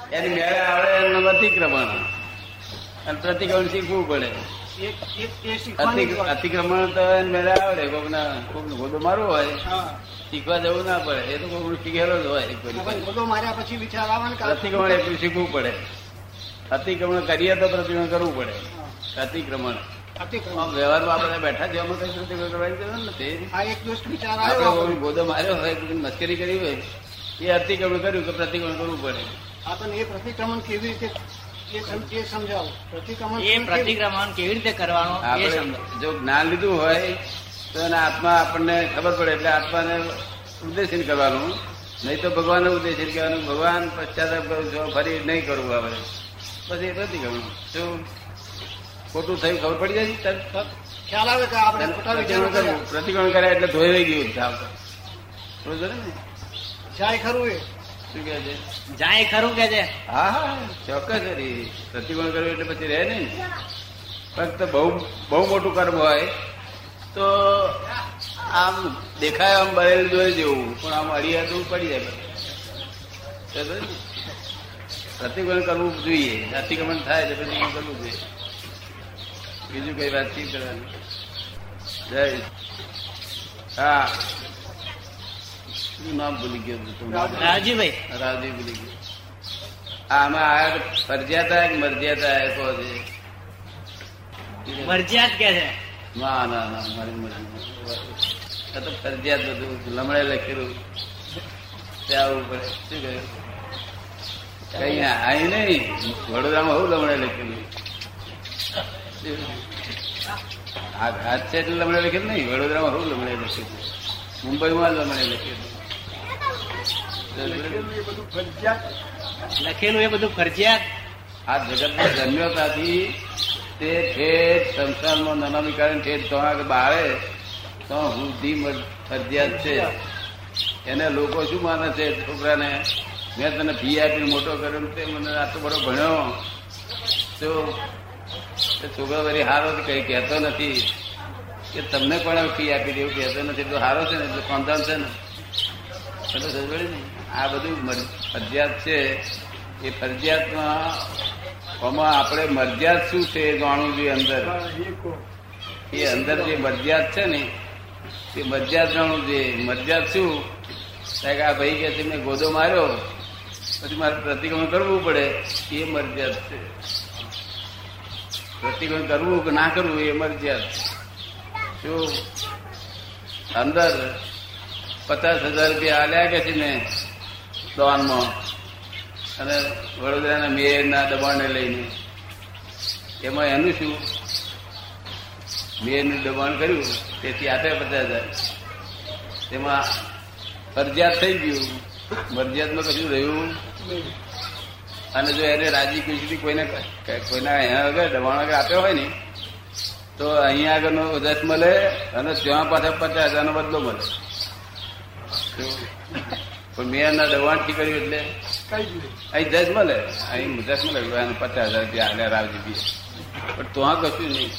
એની મેળે આવે એનું અતિક્રમણ. અને પ્રતિક્રમણ શીખવું પડે. અતિક્રમણ તો એને મેળે આવડે. કોકના કોકનો ગોદો મારવો હોય શીખવા જવું ના પડે. એ તો કોકનું શીખેલો જ હોય. ગોદો માર્યા પછી વિચાર આવે ને પ્રતિક્રમણ એટલું શીખવું પડે. અતિક્રમણ કરીએ તો પ્રતિક્રમણ કરવું પડે. અતિક્રમણ. વ્યવહારમાં આપણે બેઠા જેવા કઈ પ્રતિક્રમણ કરવાની જરૂર નથી. એક દિવસ વિચાર આવ્યો. ગોદો માર્યો હોય મસ્કરી કરી હોય એ અતિક્રમણ કર્યું કે પ્રતિક્રમણ કરવું પડે. આ તો એ પ્રતિક્રમણ કેવી રીતે એ સમ- એ સમજાવો. પ્રતિક્રમણ એ પ્રતિક્રમણ કેવી રીતે કરવાનું એ આપણે જો જ્ઞાન લીધું હોય તો એના આત્મા આપણને ખબર પડે એટલે આત્માને ઉદ્દેશીન કરવાનું. નહીં તો ભગવાનને ઉદ્દેશીન કરવાનું. ભગવાન પશ્ચાતાપ કરું છો ફરી નહીં કરવું આવે પછી એ પ્રતિક્રમણ. શું ખોટું થયું ખબર પડી જાય તરત? ખ્યાલ આવે કે આપણે પ્રતિક્રમણ કરવું કર્યા. પ્રતિક્રમણ કર્યા એટલે ધોઈ ગયું જાય ખરું એ. શું કહે છે? જાય ખરું કે છે? હા હા, ચોક્કસ હરી. પ્રતિક્રમણ કર્યું એટલે પછી રહે નહીં. ફક્ત બહુ બહુ મોટું કર્મ હોય તો આમ દેખાય આમ બરેલ જોઈ જેવું, પણ આમ અડિયા તો પડી જાય? પ્રતિક્રમણ કરવું જોઈએ, અતિક્રમણ થાય તો પ્રતિક્રમણ કરવું જોઈએ. બીજું કઈ વાતચીત કરવાની? જય. હા. શું નામ ભૂલી ગયો? રાજીભાઈ રાજી ભૂલી ગયો આમાં આ તો ફરજિયાત મરજિયાત કહો છે મરજિયાત કે છે? ના ના ના મારી મરજી. આ તો ફરજિયાત બધું લમણે લખેલું. ત્યાં આવવું પડે શું કહ્યું કઈ અહીં નહીં વડોદરામાં હું લમણે લખેલું? હાથ છે એટલે લમણે લખેલું નહીં. વડોદરામાં હું લમણે લખેલું. મુંબઈમાં લમણે લખેલું. લખેલું એ બધું ફરજિયાત? આ જગતમાં જન્મ્યો ત્યાંથી તે ઠેઠ સંસારમાં નાનામી કારણે ઠેઠ તો આગળ બારે તો વૃદ્ધિ ફરજિયાત છે. એને લોકો શું માને છે છોકરાને? મેં તને ફી આપીને મોટો કર્યો તે મને આટલો બધો ભણ્યો. તો તે છોકરો વળી હારો કઈ કહેતો નથી. કે તમને પણ ફી આપી દેવું? કહેતો નથી. તો હારો છે ને એટલે કોંધાન છે ને? એટલે સજવડી પડી ને? આ બધું ફરજિયાત છે. એ ફરજિયાતમાં આપણે મરજિયાત શું છે એ જાણવું જોઈએ અંદર. એ અંદર જે મરજિયાત છે ને તે મરજિયાત જાણવું જોઈએ. મરજિયાત શું? કે આ ભાઈ કે મેં ગોદો માર્યો. પછી મારે પ્રતિક્રમણ કરવું પડે. એ મરજિયાત છે. પ્રતિક્રમણ કરવું કે ના કરવું, એ મરજિયાત શું? અંદર પચાસ હજાર રૂપિયા આલ્યા કે છે ને દવાનમાં અને વડોદરાના મેયરના દબાણને લઈને. એમાં એનું શું? મેયરનું દબાણ કર્યું, તેથી આપે પચાસ હજાર તેમાં ફરજિયાત થઈ ગયું. મરજિયાતમાં કશું રહ્યું અને જો એને રાજી ખુશીથી કોઈને કોઈના અહીંયા આગળ દબાણ આગળ આપ્યો હોય ને, તો અહીંયા આગળનો દસ મળે અને ત્યાં પાછા પચાસ હજારનો બદલો મળે. પણ મેયરના દબાણથી કર્યું એટલે અહીં દસ મળે. અહીં દસ મળે. પચાસ હજાર રૂપિયા આલ્યા રાવજી બી. પણ તો આ કશું નહીં.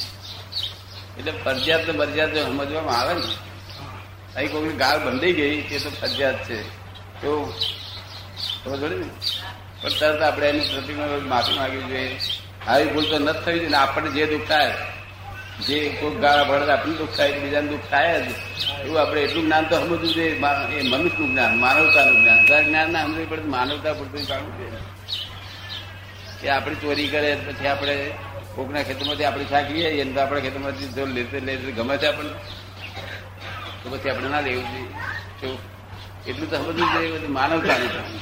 એટલે ફરજિયાત તો મરજિયાત સમજવામાં આવે ને અહીં કોઈ ગાળ બંધાઈ ગઈ તે તો ફરજિયાત છે. તો ખબર ને? પણ તરત આપણે એની પ્રતિમા માફી માગવી જોઈએ. આવી ભૂલ તો નથી થવી જોઈએ ને આપણને જે દુઃખ થાય જે કોઈ ગાળા ભળે આપણને દુઃખ થાય બીજાને દુઃખ થાય જ. એવું આપણે એટલું જ્ઞાન તો સમજવું જોઈએ. એ મનુષ્યનું જ્ઞાન, માનવતાનું જ્ઞાન. બધા જ્ઞાન ના સમજવું પડે માનવતા પૂરતું જાણવું જોઈએ. કે આપણે ચોરી કરે, પછી આપણે કોકના ખેતરમાંથી આપણે શાક લઈએ એને તો આપણા ખેતરમાંથી જો લેતે લેતે ગમે છે આપણને તો પછી આપણે ના લેવું જોઈએ. એટલું તો સમજવું જોઈએ માનવતાનું જ્ઞાન.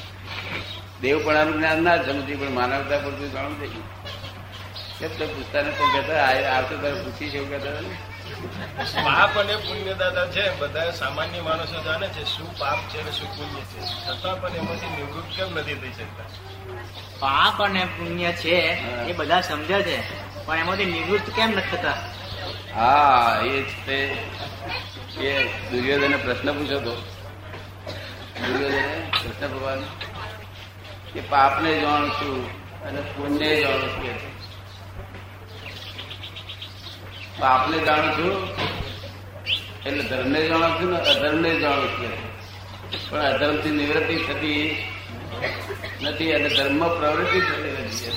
દેવપણાનું જ્ઞાન ના સમજવું પણ માનવતા પૂરતું જાણવું જોઈએ તો પૂછતા ને કોઈ કહેતા? આ- તારે પૂછી છે એવું કહેતા પાપ અને પુણ્ય દાદા છે બધા સામાન્ય માણસો જાણે છે શું પાપ છે અને શું પુણ્ય છે? છતાં પણ એમાંથી નિવૃત્ત કેમ નથી થઈ શકતા? પાપ અને પુણ્ય છે એ બધા સમજે છે પણ એમાંથી નિવૃત્ત કેમ નથી થતા? હા એ જ તે. એ દુર્યોધને પ્રશ્ન પૂછ્યો હતો દુર્યોધને કૃષ્ણ ભગવાન કે પાપને જાણું છું અને પુણ્ય જાણું છું. કે છે. જાણું છું. એટલે ધર્મને જાણું છું ને અધર્મને જાણું છું. પણ અધર્મ અધર્મથી નિવૃત્તિ થતી નથી અને ધર્મ પ્રવૃત્તિ થતી નથી.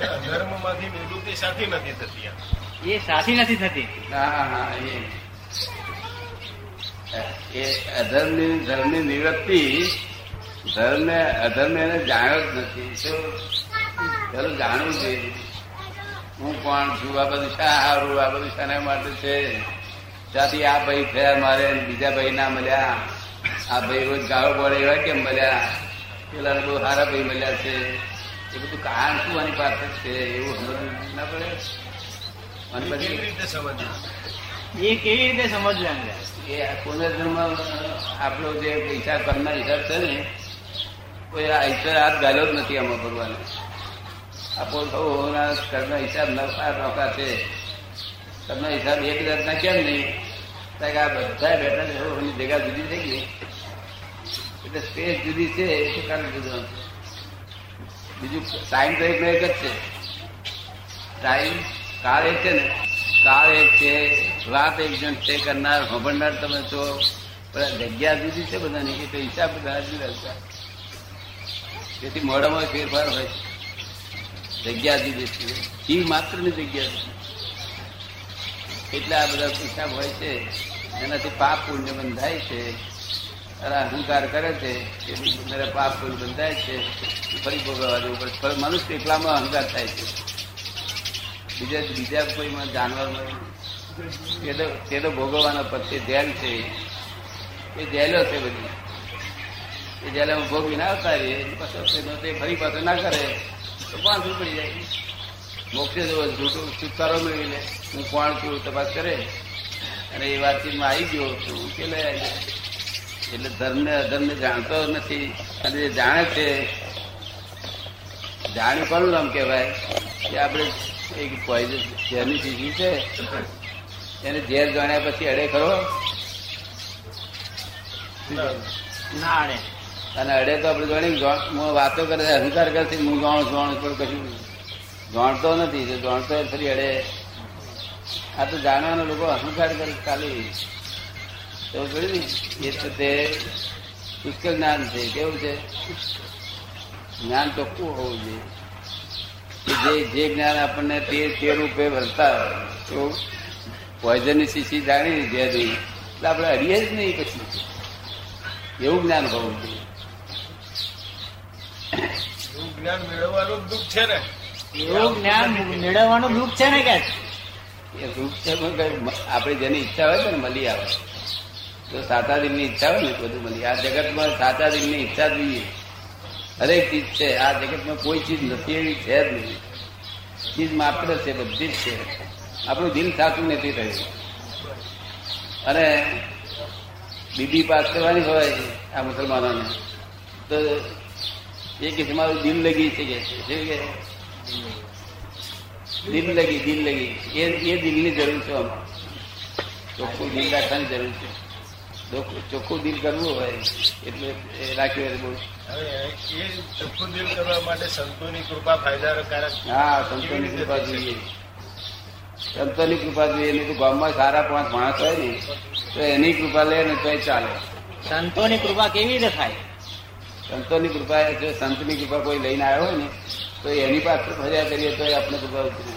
અધર્મમાંથી નિવૃત્તિ સાથી નથી થતી એ સાથી નથી થતી. હા હા એ. અધર્મ અધર્મની ધર્મની નિવૃત્તિ ધર્મ અધર્મ એને જાણ્યો જ નથી. શું જાણવું જોઈએ. હું કોણ છું? આ બધું શા હારું? આ બધું શાના માટે છે? ત્યાંથી આ ભાઈ થયા મારે બીજા ભાઈ ના મળ્યા. આ ભાઈ રોજ ગાળો પડે એવા કેમ મળ્યા? પેલા બહુ સારા ભાઈ મળ્યા છે. એ બધું કારણ શું આની પાસે છે? એવું સમજવું ના પડે? અને પછી રીતે સમજવું એ કેવી રીતે સમજવું? એ પુનર્જન્મ આપણો જે પૈસા કરનાર હિસાબ છે ને કોઈ આ ઈશ્વર હાથ ગાલ્યો જ નથી આમાં ભગવાને. આપો સૌના કર્મના હિસાબ નફા નોખા છે. કર્મના હિસાબ એક જાતના કેમ નહીં? કારણ આ બધા છે જગ્યા જુદી થઈ ગઈ. એટલે સ્પેસ જુદી છે, એ કારણ જુદું બીજું ટાઈમ તો એક જ છે. ટાઈમ કાળ એક છે ને? કાળ એક છે વાત એક જણ છે કરનાર સાંભળનાર તમે છો. પણ જગ્યા જુદી છે બધાની એટલે હિસાબ બધા જુદા તેથી મોડામાં ફેરફાર હોય. છે જગ્યા જુદી છે. જીવ માત્રની જગ્યા એટલે આ બધા હિસાબ હોય છે. એનાથી પાપ પુણ્ય બંધાય છે. અહંકાર કરે છે. કે બધા પાપ પુણ્ય બંધાય છે. ફરી ભોગવવા જવું પડે મનુષ્ય એકલામાં અહંકાર થાય છે. બીજા બીજા કોઈમાં જાનવરમાં તે તો તે તો ભોગવવાનો પક્ષે જેલ છે. એ જેલો છે બધી. એ જેલામાં ભોગવી ના પછી પાછો ફરી પાછો ના કરે. તો પાંચ પડી જાય. મોક્ષે જો જૂઠું છુટકારો મેળવી લે, હું કોણ છું તપાસ કરે. અને એ વાતચીતમાં આવી ગયો તો ઉકેલે. એટલે ધર્મને અધર્મને જાણતો નથી. અને જે જાણે છે જાણ્યું કોનું નામ કહેવાય? કે આપણે એક પોઈઝન ઝેરની શીશી છે, એને ઝેર જાણ્યા પછી અડે ખરો? ના અડે. અને અડે તો આપણે જાણી વાતો કરે અહંકાર કરે હું છું, જાણું પણ કશું જાણતો નથી જો જાણતો ફરી અડે. આ તો જાણવાના લોકો અહંકાર કરે ચાલી તો કહ્યું ને એ તો પુષ્કળ જ્ઞાન છે કેવું છે? જ્ઞાન ચોખ્ખું હોવું જોઈએ. જે જે જ્ઞાન આપણને તે તે રૂપે વર્તા તો પોઈઝનની શીશી જાણી જેની એટલે આપણે અડીએ જ નહીં પછી. એવું જ્ઞાન હોવું જોઈએ. એવું જ્ઞાન મેળવવાનું દુઃખ છે ને? એવું જ્ઞાન મેળવવાનું દુઃખ છે ને કે એ રૂપ છે પણ કઈ આપણે જેની ઈચ્છા હોય છે ને મળી આવે. જો સાતા દિનની ઈચ્છા હોય ને બધું મળી. આ જગતમાં સાતા દિનની ઈચ્છા જોઈએ હરેક ચીજ છે. આ જગતમાં કોઈ ચીજ નથી એવી છે જ નહીં. ચીજ માત્ર છે બધી જ છે. આપણું દિલ સાચું નથી થયું. અને બીબી પાસ કરવાની હોય આ મુસલમાનોને તો એ કે છે, મારું દિલ લગી છે કે છે. શું કે દિલ લગી દિલ લગી. એ એ દિલની જરૂર છે ચોખ્ખું દિલ રાખવાની જરૂર છે. ચોખ્ખું- ચોખ્ખું દિલ કરવું હોય એટલે એ રાખ્યું હોય બહુ હવે એ ચોખ્ખું દિલ કરવા માટે સંતોની કૃપા ફાયદાકારક હા સંતોની કૃપા જોઈએ. સંતોની કૃપા જોઈએ નહીં તો ગામમાં સારા પાંચ માણસ હોય ને તો એની કૃપા લે ને તો ચાલે. સંતોની કૃપા કેવી રીતે થાય? સંતોની કૃપા જો સંતની કૃપા કોઈ લઈને આવ્યો હોય ને, તો એની પાસે ફર્યા કરીએ તો આપણે કૃપા ઉતરી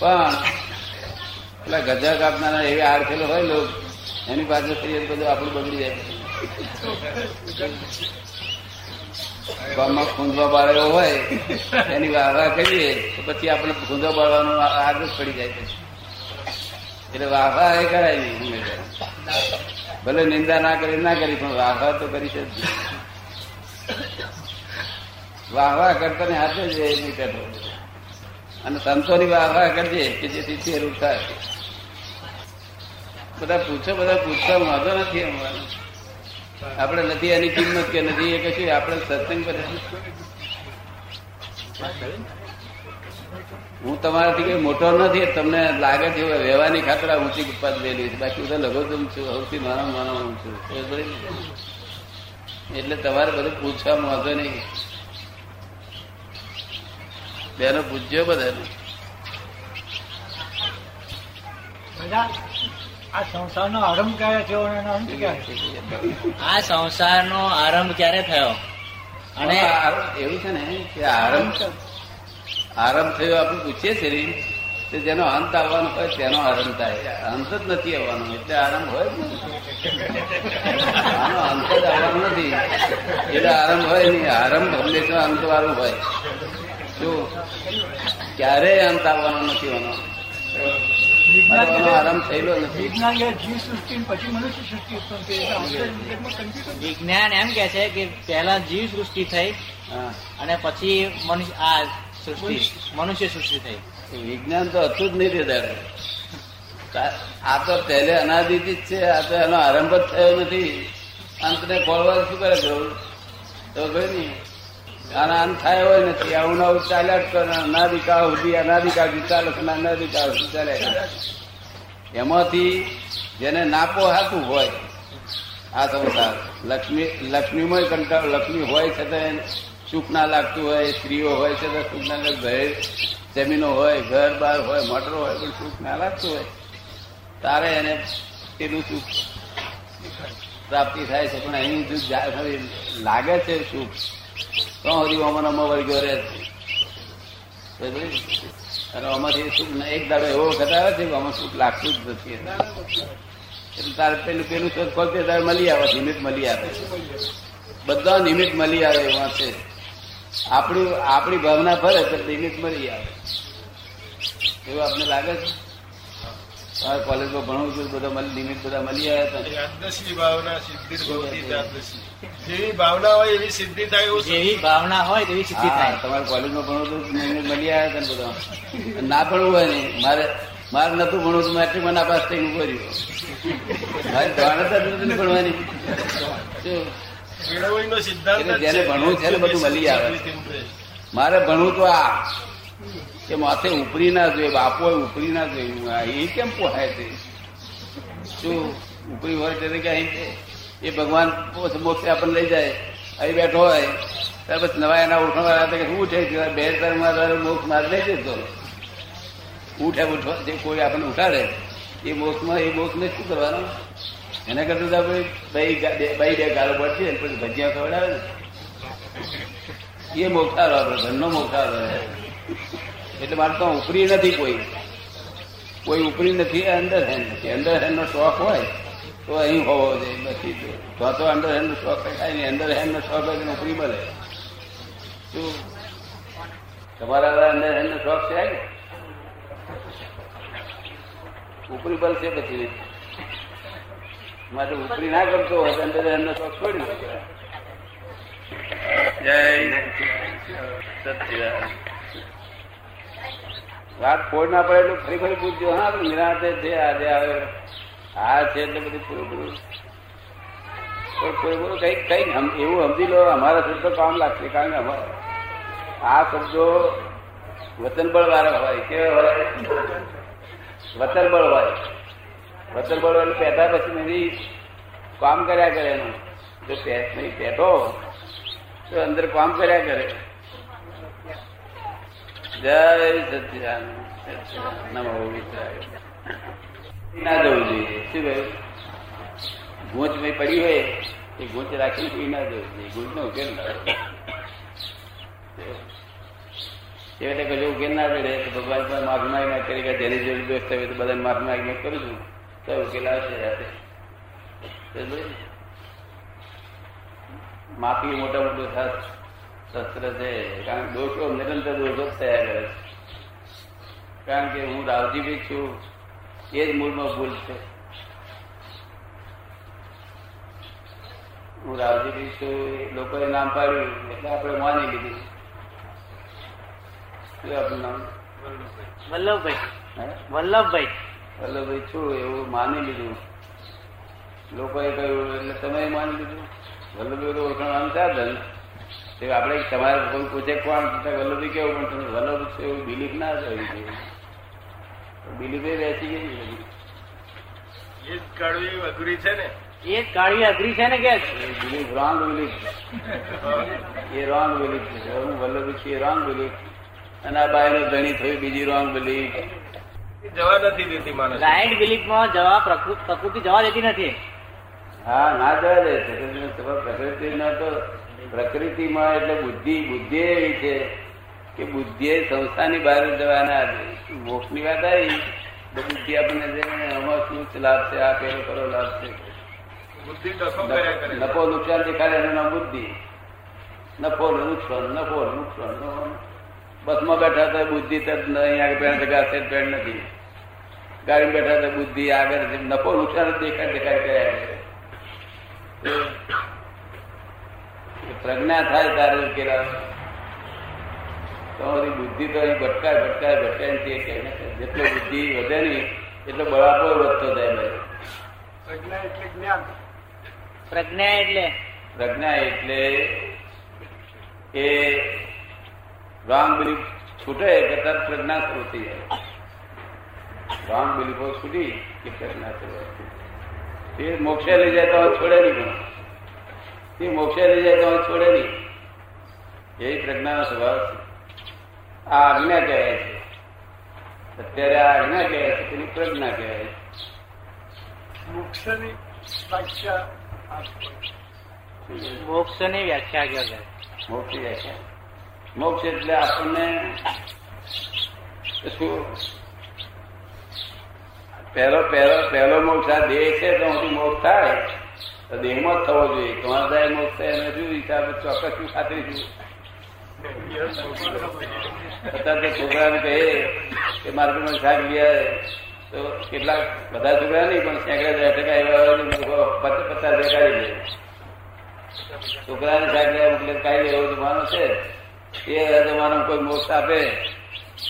પણ પેલા ગજા કાપનારા એવી આડખેલો હોય લોક, એની પાસે ફરીએ તો બધું આપણું બગડી જાય. ગામમાં ખૂંદવા બાળેલો હોય, એની વાહ કરીએ, તો પછી આપણે ખૂંદવા બાળવાનો આદત પડી જાય એટલે વાહ એ કરાય હંમેશા. ભલે નિંદા ના કરી ના કરી, પણ વાહ તો કરી છે. વાહ કરતા ને હાથે જ એ નહીં કરતો અને સંતોની કરજે કે જેથી રૂપ થાય. બધા પૂછો, બધા પૂછતા વાંધો નથી અમારો. આપણે નથી એની કિંમત કે નથી, એ કશું, આપણે સત્સંગ પર હું તમારાથી કઈ મોટો નથી તમને લાગે છે વ્યવહારની ખાતર આ ઊંચી ઉત્પાદ લેલી છે. બાકી બધા લઘુત્તમ છું સૌથી નાનો નાનો હું છું? એટલે તમારે બધું પૂછવામાં વાંધો નહીં. બેનો પૂછજો બધાને. આ સંસારનો આરંભ ક્યારે થયો આ સંસારનો આરંભ ક્યારે થયો? અને અને એવું છે ને કે આરંભ આરંભ થયો આપણે પૂછીએ છીએ ને, તો જેનો અંત આવવાનો હોય તેનો આરંભ થાય. અંત જ નથી આવવાનો એટલે આરંભ હોય જ નહીં. આનો અંત જ આવવાનો નથી. એટલે આરંભ હોય નહીં આરંભ હંમેશા અંત વાળું હોય. શું ક્યારેય અંત આવવાનો નથી આનો આનો આરંભ થયેલો નથી. વિજ્ઞાન કે જીવ સૃષ્ટિ ને પછી મનુષ્ય સૃષ્ટિ ઉત્પન્ન થઈ એટલે અંતર જગતમાં computer વિજ્ઞાન એમ કે છે કે પહેલા જીવ સૃષ્ટિ થઈ અને પછી મનુષ્ય આ સૃષ્ટિ મનુષ્ય સૃષ્ટિ. થઈ. વિજ્ઞાન તો હતું જ નહીં તે આ તો પહેલે અનાદિથી જ છે આ તો એનો આરંભ જ થયો નથી. અંતને ખોલવા શું કરે જરૂર તો ભાઈ નહીં. આના અંત થાય હોય નથી. આવું નવું ચાલ્યા જ કરે. અનાદિકાળ સુધી અનાદિકાળ ચાલે છે અને અનાદિકાળ સુધી ચાલ્યા એમાંથી જેને નાપો હાથું હોય આ સંસાર. લક્ષ્મી લક્ષ્મીમય કંટાળ લક્ષ્મી હોય છતાં સુખ ના લાગતું હોય, સ્ત્રીઓ હોય છે તો સુખ ના લાગે જમીનો હોય, ઘર બાર હોય, મોટરો હોય, પણ સુખ ના લાગતું હોય. તારે એને પેલું સુખ પ્રાપ્તિ થાય છે, પણ જા- ખાલી લાગે છે સુખ. તો હજી અમન અમો વર્ગ્યો રહે છે? અને અમારી સુખ એક દાડો એવો વખત છે કે આમાં સુખ લાગતું જ નથી. એટલે તારે પેલું પેલું શોધ ખોલતે તારે મળી આવે, નિમિત્ત મળી આવે. બધા નિમિત્ત મળી આવે એવા છે. આપણી આપણી ભાવના ફરે તો નિમિત્ત મરી આવે. એવું આપને લાગે છે? તમારે કોલેજમાં ભણવું છું બધા મળી- નિમિત્ત બધા મળી આવ્યા હતા. ભાવના સિદ્ધિ ભાવના હોય એવી સિદ્ધિ થાય એવું જેવી ભાવના હોય તેવી સિદ્ધિ થાય. તમારે કોલેજમાં ભણવું તો લિમિટ મળી આવ્યા હતા ને બધા. ના ભણવું હોય નહીં મારે મારે નતું ભણવું તો મેટ્રિકમાં ના પાસ થઈને ઊભો રહ્યો. મારે ભણવાની? કેળવણીનો સિદ્ધાંત જેને ભણવું છે ને બધું મળી આવે. મારે ભણવું તો આ કે માથે ઉપરી ના જોઈએ બાપો ઉપરી ના જોઈએ. એ કેમ પોહાય છે? શું ઉપરી હોય ત્યારે કે અહીં એ ભગવાન મોક્ષે આપણને લઈ જાય અહીં બેઠો હોય ત્યારે પછી નવા એના ઉઠવા કે શું છે? બે ત્રણ મારા મોક્ષ માર લઈ જતો ઉઠે ઉઠવા જે કોઈ આપણને ઉઠાડે એ મોક્ષમાં એ મોક્ષને શું કરવાનું? એના કરતા તો આપણે બે- બે ગાળો પડશે ને પછી ભજીયા ખવડાવે ને. એ મોક્ષારો આપણે ઘરનો મોક્ષારો એટલે મારે તો ઉપરી નથી કોઈ. કોઈ ઉપરી નથી અંડર હેન્ડ નથી. અંડર હેન્ડ નો શોખ હોય તો અહીં હોવો જોઈએ, નથી તો. તો તો અંડર હેન્ડ નો શોખ થાય નહીં. અંડર હેન્ડ નો શોખ હોય ઉપરી મળે. શું તમારા અંડર હેન્ડ નો શોખ છે ઉપરી બલ છે પછી. માટે ઉપરી ના કરતો હોય અંદર એમનો શોખ છોડી દો. જય વાત ફોડ ના પડે એટલે ફરી ફરી પૂછજો. હા આપણે નિરાંતે છે આજે આવે. આ છે એટલે બધું પૂરું પૂરું. પણ કોઈ બોલો કઈ કઈ એવું સમજી લો અમારા શબ્દો કામ લાગશે કારણ કે અમારા આ શબ્દો વચનબળ વાળા હોય કેવા હોય? વતનબળ હોય. વતનબળ એટલે પેટા પછી નથી કામ કર્યા કરે એનું. જો નહીં, પેટો? તો અંદર કામ કર્યા કરે. જય સચિદાનંદ નમો ના જવું જોઈએ. શું કહ્યું ગૂંચ ભાઈ પડી હોય, એ ગૂંચ રાખીને કોઈ ના જવું જોઈએ. ગૂંચ નો ઉકેલ એટલે કશું ઉકેલ ના પડે ભગવાન પણ માફ માગી કરી જેની જેવી બેસ્ટ હોય તો બધાને માફ માગી કરું છું. તો ઉકેલ આવશે રાતે. માફી મોટા મોટું શાસ્ત્ર શસ્ત્ર છે. કારણ કે દોષો નિરંતર દોષો જ થયા કરે છે. કારણ કે હું રાવજી બી છું એ જ મૂળમાં ભૂલ છે. હું રાવજી બી છું લોકોએ નામ પાડ્યું એટલે આપણે માની લીધું. શું આપણું નામ? વલ્લભભાઈ? વલ્લભભાઈ. વલ્લભભાઈ છું એવું માની લીધું? લોકોએ કહ્યું એટલે તમે માની લીધું? વલ્લભભાઈ તો ઓળખાણ સાધન તે આપણે તમારે કોઈ પૂછે કોણ? તો વલ્લભભાઈ કેવું પણ તમે વલ્લભ છે એવું બિલીફ ના થયું બિલીફ એ બેસી ગઈ. એ જ કડવી અઘરી છે ને. એ જ અઘરી છે ને કે? બિલીફ રોંગ બિલીફ એ રોંગ બિલીફ છે. હું વલ્લભભાઈ છું એ રોંગ બિલીફ અને આ બાયનો ધણી થયું બીજી રોંગ બિલીફ જવા નથી દેતી માણસ. રાઈટ બિલીફમાં જવા પ્રકૃતિ જવા દેતી નથી. હા ના જવા દે. પ્રકૃતિ ના તો પ્રકૃતિમાં એટલે બુદ્ધિ બુદ્ધિ એવી છે કે બુદ્ધિ સંસ્થાની બહાર જવાના મોક્ષની વાત આવી તો બુદ્ધિ આપણને આમાં શું લાભ છે આ પેલો કરો લાભ છે. બુદ્ધિ ડખો કર્યા કરે નફો નુકસાન દેખાડે એનું નામ બુદ્ધિ. નફો નુકસાન નફો નુકસાન. બસમાં બેઠા તો બુદ્ધિ તો અહીંયા પેન્ટ જગા પેન્ટ નથી. ગાડી બેઠા તો બુદ્ધિ આગળ નફો નુકસાન દેખાય દેખાય કર્યા પ્રજ્ઞા થાય તારે ઉકેલ તમારી બુદ્ધિ તો અહીં ભટકાય ભટકાય ભટકાય તે કહે જેટલો બુદ્ધિ વધે નહીં એટલો બળાપો વધતો જાય ભાઈ. પ્રજ્ઞા એટલે જ્ઞાન. પ્રજ્ઞા એટલે? પ્રજ્ઞા એટલે એ રોંગ બિલીફ છૂટે કે તરત પ્રજ્ઞા શરૂ થઈ જાય રોંગ બિલીફો છૂટી કે પ્રજ્ઞા શરૂ. એ મોક્ષે લઈ જાય તો છોડે નહીં પણ એ મોક્ષે લઈ જાય તો છોડે નહીં. એ પ્રજ્ઞાનો સ્વભાવ છે. આ આજ્ઞા કહેવાય છે. અત્યારે આ આજ્ઞા કહેવાય છે તેની પ્રજ્ઞા કહેવાય છે. મોક્ષની વ્યાખ્યા આપો. મોક્ષની વ્યાખ્યા કહેવાય મોક્ષ વ્યાખ્યા. મોક્ષ એટલે આપણને શું પહેલો પહેલો પહેલો મોક્ષ આ દેહ છે તો હું મોક્ષ થાય તો દેહમાં જ થવો જોઈએ તમારા થાય મોક્ષ થાય એને શું હિસાબ ચોક્કસ શું ખાતરી છું અત્યારે છોકરાને કહે કે માર્કેટમાં શાક ગયા તો કેટલાક બધા છોકરા નહીં પણ સેંકડા દસ ટકા એવા પચાસ પચાસ પચાસ દેખાડી દે છોકરાને શાક લેવા મોકલે લેવું એવો જમાનો છે એ જમાનામાં કોઈ મોક્ષ આપે,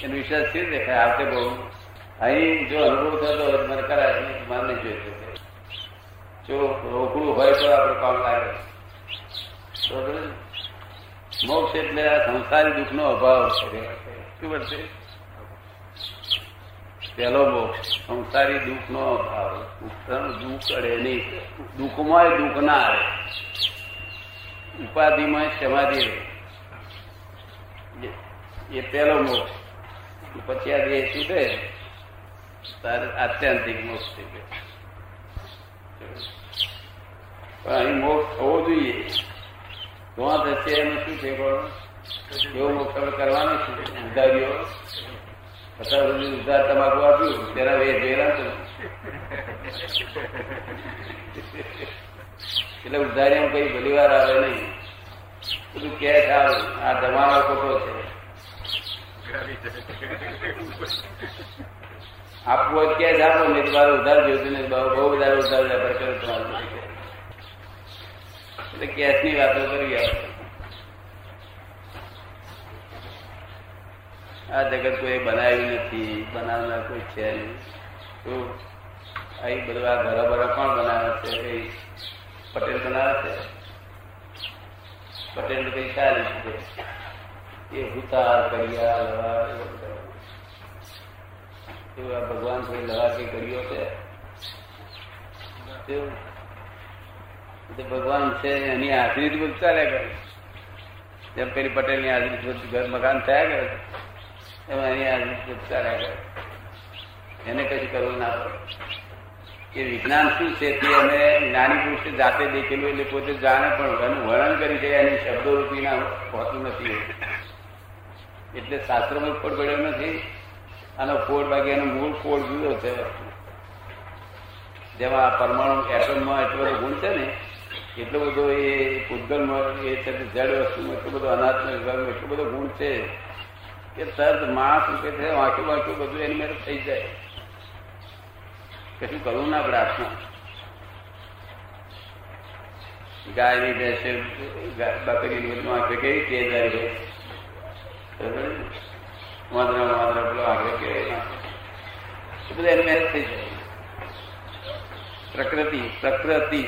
એનો વિશ્વાસ કેવી દેખાય આવતે બહુ. અહીં જો અનુભવ થતો મને કરાય નહીં જોઈ શકે જો રોકડું હોય તો આપણે કામ લાગે. મોક્ષ એટલે આ સંસારી દુઃખ નો અભાવ છે. શું બનશે પહેલો મોક્ષ, સંસારી દુઃખ નો અભાવ દુઃખ અડે નહીં. દુઃખમાં દુઃખ ના આવે ઉપાધિમાં સમાધિ રહે. એ- પહેલો મોક્ષ. પછી આ દેહ છૂટે તારે આત્યંતિક મોક્ષ થઈ ગયો. પણ અહીં મોક્ષ થવો જોઈએ. ધોવા થશે એનું શું છે પણ? એવો મોક્ષ આપણે કરવાનો છે? ઉધારીઓ. પચાસ સુધી ઉધાર તમાકુ આપ્યું, તેના વે જોયેલા એટલે એટલે એમ કઈ ભલી વાર આવે નહીં. બધું કે આ ધમાવા ખોટો છે. આપવું હોય ક્યાં જ બાર ઉધાર જોઈતું બહુ બધા ઉધાર લેબર કર્યો તમારે એટલે કેશની વાતો કરી આ જગત કોઈ બનાવ્યું નથી, બનાવનાર કોઈ છે નહીં. તો અહીં બધું આ ઘરો બરો કોણ બનાવે છે? પટેલ બનાવે છે? પટેલ કઈ સારી છે? એ ભૂતાર કર્યા લવા એવું ભગવાન કોઈ લવા કે કર્યો છે. ભગવાન છે, એની હાજરી બધું ચાલ્યા કરે. જેમ પેલી પટેલની હાજરી ઘર મકાન થયા કરે એમાં એની હાજરી ચાલ્યા કરે. એને કશું કરવું ના પડે. એ વિજ્ઞાન શું છે તે અમે જ્ઞાની પુરુષે જાતે દેખેલું એટલે પોતે જાણે પણ એનું વર્ણન કરી છે, એની શબ્દો રૂપીના હોતું નથી. એટલે શાસ્ત્રોમાં ફોડ પડ્યો નથી. આનો ફોડ બાકી એનો મૂળ ફોડ જુદો છે. જેમાં પરમાણુ એટમમાં એટલો બધો ગુણ છે ને, એટલો બધો એ પૂતગલમાં એ જડ વસ્તુમાં એટલો બધો અનાત્મ એટલો બધો ગુણ છે કે તરત માસ, કે છે વાંક્યું વાંક્યું બધું એની મેરે થઈ જાય. કશું કરવું ના હાથમાં ગાયની ભેંસે બકરીની બધું વાંચે કેવી તેજ આવી ગઈ વાંદરા વાંદરા પેલો બધું થઈ જાય. પ્રકૃતિ પ્રકૃતિ.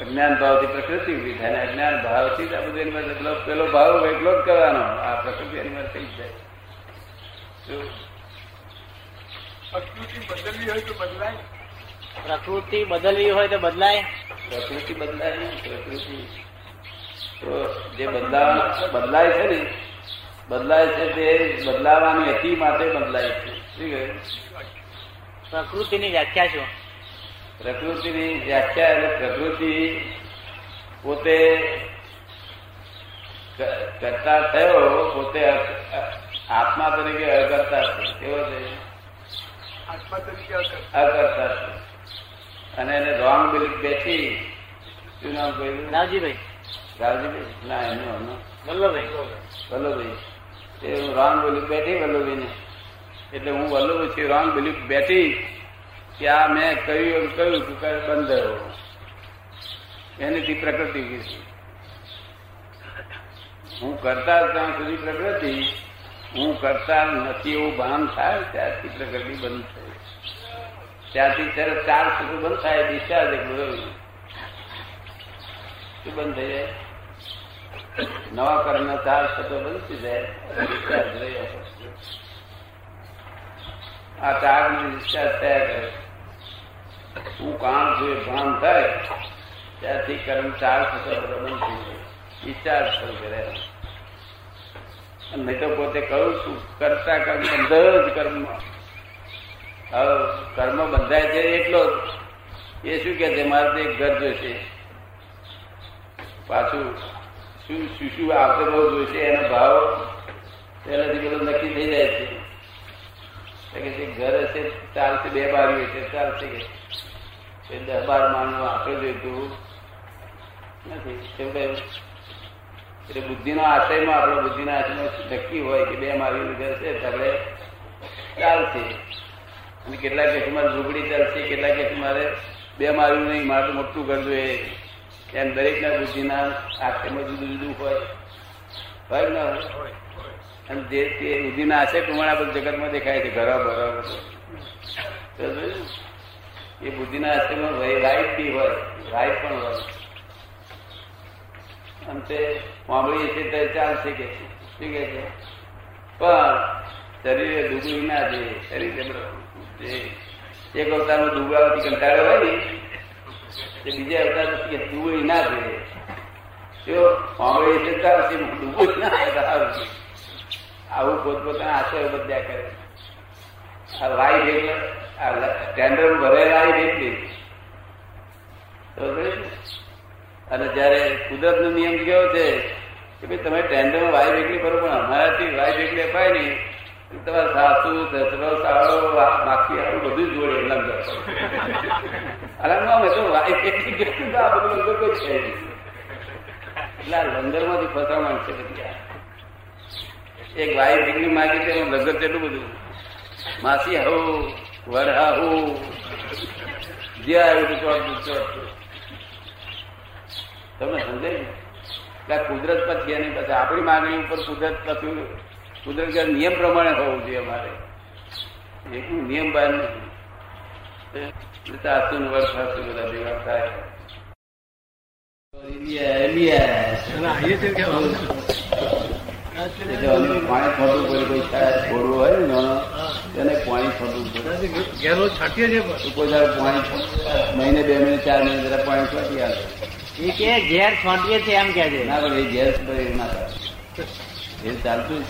અજ્ઞાન ભાવથી પ્રકૃતિ ઊભી થાય અને અજ્ઞાન ભાવથી જ આ બધું એની મેરેજ પેલો- ભાવ એટલો જ કરવાનો. આ પ્રકૃતિ એની મેરેજ થઈ જ જાય. પ્રકૃતિ બદલવી હોય તો બદલાય. પ્રકૃતિ બદલવી હોય તો બદલાય. પ્રકૃતિ બદલાય પ્રકૃતિ તો જે બદલા બદલાય છે ને બદલાય છે તે બદલાવાની હતી માટે બદલાય છે. શું કહ્યું? પ્રકૃતિની વ્યાખ્યા શું? પ્રકૃતિની વ્યાખ્યા એટલે પ્રકૃતિ પોતે ક- કરતા થયો પોતે આત્મા તરીકે અકર્તા છે. કેવો છે? આત્મા તરીકે અકર્તા. અકર્તા છે. અને એને રોંગ બિલીફ બેઠી. શું નામ કહ્યું? રાવજીભાઈ. ના એમનું વલ્લભભાઈ વલ્લભભાઈ. હું રોંગ બિલીફ બેઠી વલ્લભભાઈને. એટલે હું વલ્લભ છું રોંગ બિલીફ બેઠી કે આ મેં કહ્યું એમ કહ્યું કે બંધ થયો એનીથી પ્રકૃતિ ઊભી હું કરતા ત્યાં સુધી પ્રકૃતિ હું કરતા નથી એવું ભાન થાય ત્યારથી પ્રકૃતિ બંધ થાય ત્યારથી ત્યારે ચાર સુધી બંધ થાય ડિસ્ચાર્જ એટલું બંધ થઈ જાય? નવા કર્મ ચાર શબ્દો બંધ થઈ જાય ડિસ્ચાર્જ રહ્યો આ ચાર ડિસ્ચાર્જ થયા કરે હું કામ છું એ ભાન થાય ત્યારથી કર્મ ચાર શબ્દો બધા બંધ થઈ જાય ડિસ્ચાર્જ શરૂ કરે અને નહીં તો પોતે કહું છું કરતા કર્મ બંધ જ કર્મ હવે કર્મ બંધાય છે એકલો જ. એ શું કે છે મારે તો એક ઘર જોઈશે પાછું શું શું શું આવતો જોઈશે એનો ભાવ પહેલાથી પેલો નક્કી થઈ જાય છે. કે ઘર હશે ચાલશે બે બારી હશે ચાલશે કે. દસ બાર માણનું આપણે જોઈતું નથી? એટલે બુદ્ધિના આશયમાં, આપણે બુદ્ધિના આશયમાં નક્કી હોય કે બે મારી ઘર છે આપણે ચાલશે અને કેટલાક કેસ મારે ઝૂંપડી ચાલશે કેટલાક કેસ મારે બે માર્યું નહીં, મારે મોટું ઘર જોઈએ. એમ દરેકના બુદ્ધિના આશયમાં જુદું જુદું હોય. હોય ના? હોય. અને જે તે બુદ્ધિના આશય પ્રમાણે બધું જગતમાં દેખાય છે, ઘરો, બરો? એ બુદ્ધિના આશયમાં રાઈટ બી હોય રાઈટ પણ હોય. અને તે વાંભળી છે તે ચાલશે કે શું કે છે? પણ શરીરે ડૂબી ના દે, શરીર એક અવતારમાં ડૂબવાથી કંટાળો હોય ને તે બીજા અવતાર કે તું ના જોઈએ સાંભળે વાંભળી છે ચાલશે ના આવું પોતપોતાના આશય બધા કરે. આ લાઈફ એટલે, આ ટેન્ડર ભરે લાઈફ એટલી. અને જયારે કુદરત નો નિયમ કેવો છે, કે ભાઈ તમે ટેન્ડર વાય એકલી ભરો, પણ અમારાથી વાઈ એકલી અપાય નહીં. તમારે સાસુ, સસરો, સાળો માખી આવું બધું જ જોડે લંગર અરે ના મેં તો વાઈફ એકલી કેટલું તો આ બધું લંગર કોઈ છે. એટલે લંગર એક ભાઈ દીકરી માગી છે, એમાં લગત એટલું બધું? માસી હો, વરહા હો. જે આવ્યું હતું ચોટ ચોટ. તમને સમજાય? એટલે કુદરત પછી એની પછી આપણી માગણી ઉપર કુદરત પછી કુદરત નિયમ પ્રમાણે હોવું જોઈએ અમારે. એકલું નિયમ બહાર નહીં. સાસુ વર્ષ સાસુ બધા ભેગા થાય પાણી પડે કોઈ છોડવું હોય ને તેને પાણી પડે કોઈ પાણી મહિને બે મહિને ચાર મહિને જરા પાણી છોડી આવે એ કે ઘેર છોટીએ છે એમ કે છે ના પણ એ ગેસ ના થાય એ ચાલતું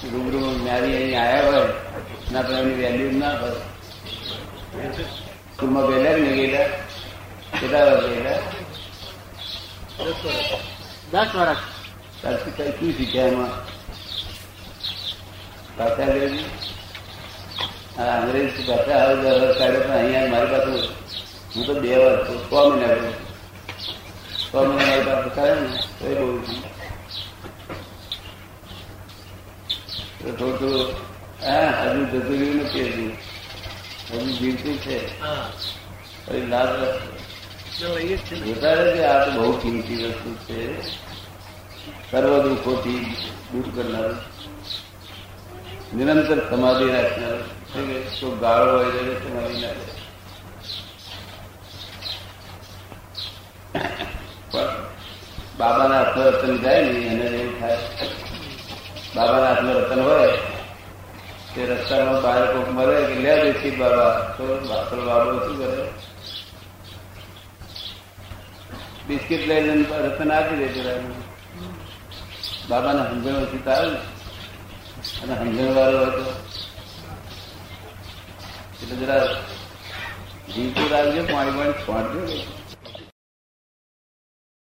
છે રૂબરૂ ન્યારી અહીં આવ્યા હોય ના પણ એમની વેલ્યુ ના હોય સ્કૂલમાં ગયેલા નહીં ગયેલા કેટલા ગયેલા દસ વર્ષ ત્યારથી કઈ શું શીખ્યા એમાં ભાષા અંગ્રેજી હા અંગ્રેજી ભાષા હવે દસ કાઢ્યો પણ અહીંયા મારી પાસે હું તો બે વર્ષ છું. છ મહિના રહ્યો. છ મહિના મારી પાસે કાઢે ને તો એ બહુ છે. થોડું થોડું હા હજુ જતું રહ્યું નથી હજુ હજુ જીવતી છે. આ તો બહુ કિંમતી વસ્તુ છે. સર્વ દુઃખોથી દૂર કરનાર નિરંતર સમાધિ રાખનાર તો ગાળો હોય તો સમાધિ ના પણ બાબાના હાથમાં રતન જાય ને એને એવું થાય. બાબાના હાથમાં રતન હોય તે રસ્તામાં બહાર કોક મરે કે લે દેશી બાબા? તો બાપર બાબો શું કરે? બિસ્કિટ લઈ લઈને રતન આપી દે પેલા બાબાના સમજણ ઓછી થાય અને સમજણ વાળો હતો. એટલે જરા જીવતું રાખજો પાણી પાણી છોડજો.